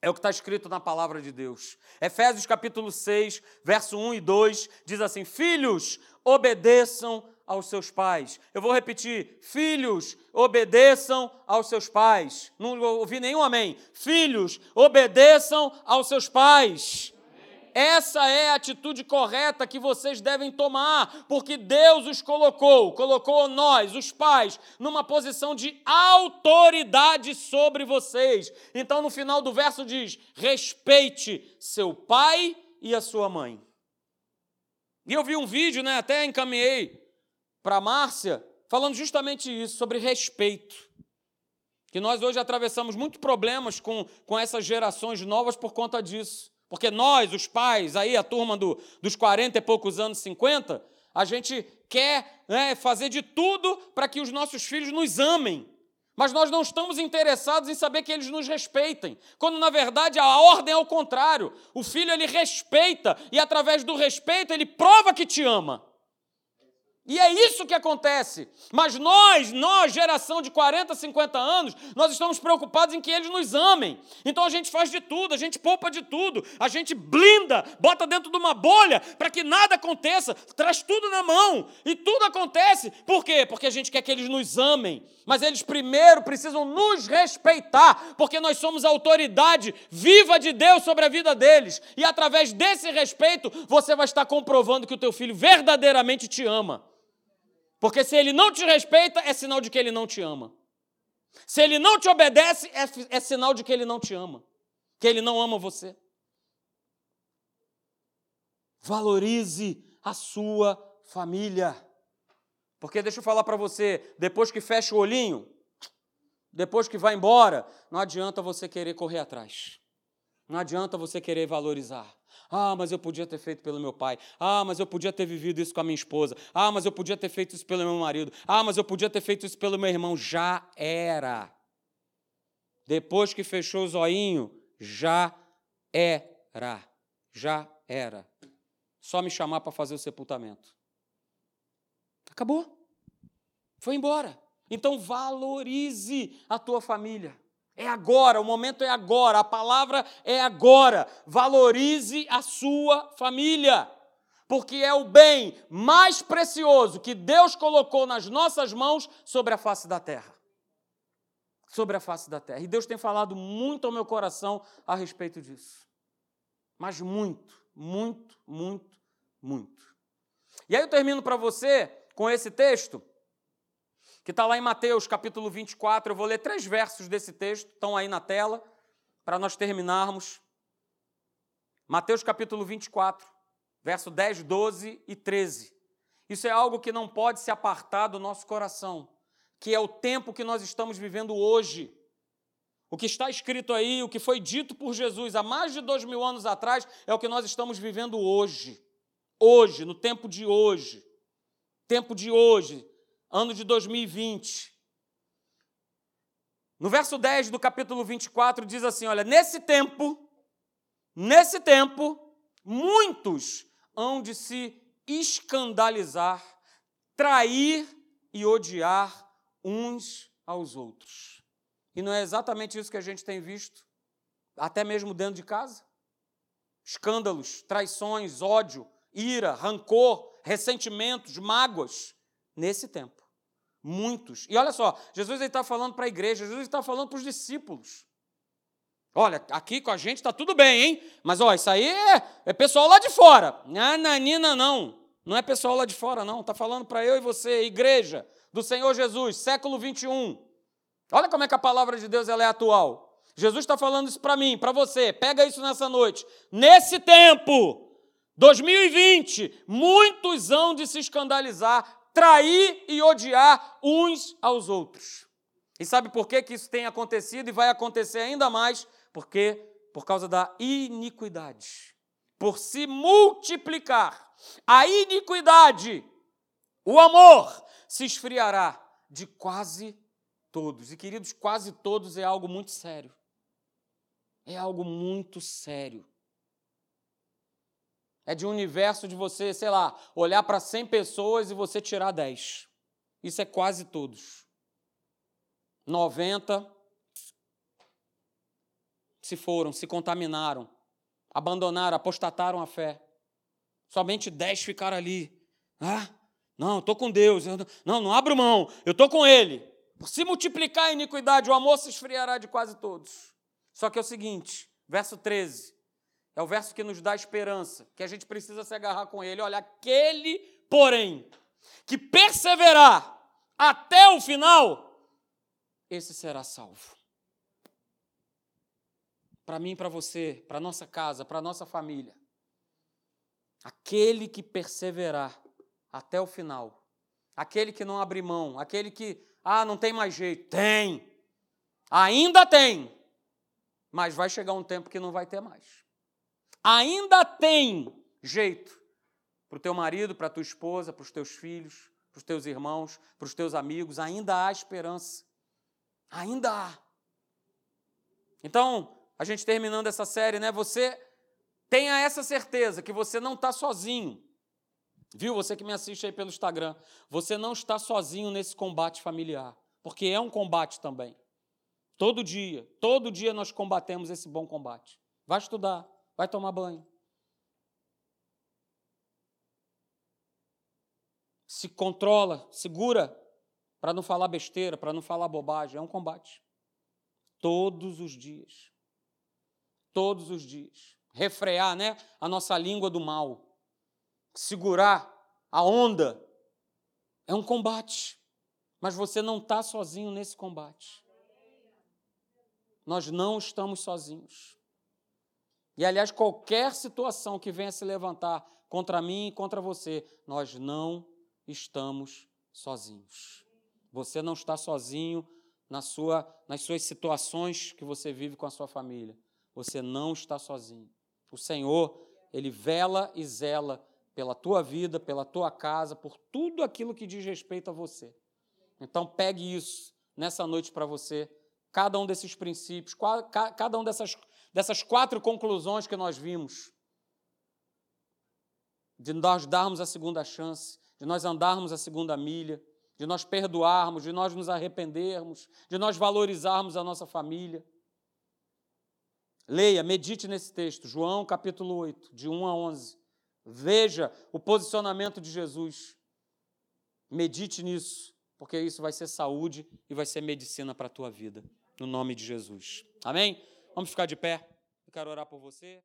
É o que está escrito na palavra de Deus. Efésios capítulo 6, verso 1 e 2 diz assim: Filhos, obedeçam aos seus pais. Eu vou repetir: filhos, obedeçam aos seus pais. Não ouvi nenhum amém. Filhos, obedeçam aos seus pais. Essa é a atitude correta que vocês devem tomar, porque Deus os colocou, colocou nós, os pais, numa posição de autoridade sobre vocês. Então, no final do verso diz: respeite seu pai e a sua mãe. E eu vi um vídeo, né, até encaminhei para Márcia, falando justamente isso, sobre respeito. Que nós hoje atravessamos muitos problemas com, com essas gerações novas por conta disso. Porque nós, os pais, aí a turma do, dos 40 e poucos anos, 50, a gente quer né, fazer de tudo para que os nossos filhos nos amem. Mas nós não estamos interessados em saber que eles nos respeitem. Quando na verdade a ordem é o contrário. O filho ele respeita e através do respeito ele prova que te ama. E é isso que acontece. Mas nós, nós, geração de 40, 50 anos, nós estamos preocupados em que eles nos amem. Então a gente faz de tudo, a gente poupa de tudo, a gente blinda, bota dentro de uma bolha para que nada aconteça, traz tudo na mão e tudo acontece. Por quê? Porque a gente quer que eles nos amem. Mas eles primeiro precisam nos respeitar, porque nós somos a autoridade viva de Deus sobre a vida deles. E através desse respeito, você vai estar comprovando que o teu filho verdadeiramente te ama. Porque se ele não te respeita, é sinal de que ele não te ama. Se ele não te obedece, é, é sinal de que ele não te ama. Que ele não ama você. Valorize a sua família. Porque deixa eu falar para você, depois que fecha o olhinho, depois que vai embora, não adianta você querer correr atrás. Não adianta você querer valorizar. Ah, mas eu podia ter feito pelo meu pai. Ah, mas eu podia ter vivido isso com a minha esposa. Ah, mas eu podia ter feito isso pelo meu marido. Ah, mas eu podia ter feito isso pelo meu irmão. Já era. Depois que fechou o zoinho, já era. Já era. Só me chamar para fazer o sepultamento. Acabou. Foi embora. Então valorize a tua família. É agora, o momento é agora, a palavra é agora. Valorize a sua família, porque é o bem mais precioso que Deus colocou nas nossas mãos sobre a face da terra. Sobre a face da terra. E Deus tem falado muito ao meu coração a respeito disso. Mas muito, muito, muito, muito. E aí eu termino para você com esse texto que está lá em Mateus capítulo 24. Eu vou ler três versos desse texto, estão aí na tela, para nós terminarmos. Mateus capítulo 24, verso 10, 12 e 13. Isso é algo que não pode se apartar do nosso coração, que é o tempo que nós estamos vivendo hoje. O que está escrito aí, o que foi dito por Jesus há mais de dois mil anos atrás, é o que nós estamos vivendo hoje. Hoje, no tempo de hoje. Tempo de hoje ano de 2020. No verso 10 do capítulo 24 diz assim: Olha, nesse tempo, nesse tempo, muitos hão de se escandalizar, trair e odiar uns aos outros. E não é exatamente isso que a gente tem visto, até mesmo dentro de casa? Escândalos, traições, ódio, ira, rancor, ressentimentos, mágoas, nesse tempo. Muitos. E olha só, Jesus está falando para a igreja, Jesus está falando para os discípulos. Olha, aqui com a gente está tudo bem, hein? Mas ó, isso aí é, é pessoal lá de fora. Nananina, não. Não é pessoal lá de fora, não. Está falando para eu e você, igreja do Senhor Jesus, século 21. Olha como é que a palavra de Deus ela é atual. Jesus está falando isso para mim, para você. Pega isso nessa noite. Nesse tempo, 2020, muitos hão de se escandalizar trair e odiar uns aos outros. E sabe por que, que isso tem acontecido e vai acontecer ainda mais? Porque por causa da iniquidade. Por se multiplicar a iniquidade, o amor se esfriará de quase todos. E queridos, quase todos é algo muito sério. É algo muito sério. É de um universo de você, sei lá, olhar para 100 pessoas e você tirar 10. Isso é quase todos. 90 se foram, se contaminaram, abandonaram, apostataram a fé. Somente 10 ficaram ali. Ah, não, estou com Deus. Não, não abro mão, eu estou com Ele. Se multiplicar a iniquidade, o amor se esfriará de quase todos. Só que é o seguinte, verso 13. É o verso que nos dá esperança, que a gente precisa se agarrar com ele. Olha, aquele, porém, que perseverar até o final, esse será salvo. Para mim, para você, para nossa casa, para nossa família. Aquele que perseverar até o final, aquele que não abre mão, aquele que, ah, não tem mais jeito. Tem! Ainda tem! Mas vai chegar um tempo que não vai ter mais ainda tem jeito para o teu marido, para a tua esposa, para os teus filhos, para os teus irmãos, para os teus amigos, ainda há esperança. Ainda há. Então, a gente terminando essa série, né? Você tenha essa certeza que você não está sozinho. Viu? Você que me assiste aí pelo Instagram. Você não está sozinho nesse combate familiar. Porque é um combate também. Todo dia, todo dia nós combatemos esse bom combate. Vai estudar, Vai tomar banho. Se controla, segura, para não falar besteira, para não falar bobagem. É um combate. Todos os dias. Todos os dias. Refrear, né? A nossa língua do mal. Segurar a onda. É um combate. Mas você não está sozinho nesse combate. Nós não estamos sozinhos. E, aliás, qualquer situação que venha se levantar contra mim e contra você, nós não estamos sozinhos. Você não está sozinho na sua, nas suas situações que você vive com a sua família. Você não está sozinho. O Senhor, Ele vela e zela pela tua vida, pela tua casa, por tudo aquilo que diz respeito a você. Então, pegue isso nessa noite para você, cada um desses princípios, cada um dessas dessas quatro conclusões que nós vimos, de nós darmos a segunda chance, de nós andarmos a segunda milha, de nós perdoarmos, de nós nos arrependermos, de nós valorizarmos a nossa família. Leia, medite nesse texto, João capítulo 8, de 1 a 11. Veja o posicionamento de Jesus. Medite nisso, porque isso vai ser saúde e vai ser medicina para a tua vida, no nome de Jesus. Amém? Vamos ficar de pé. Eu quero orar por você.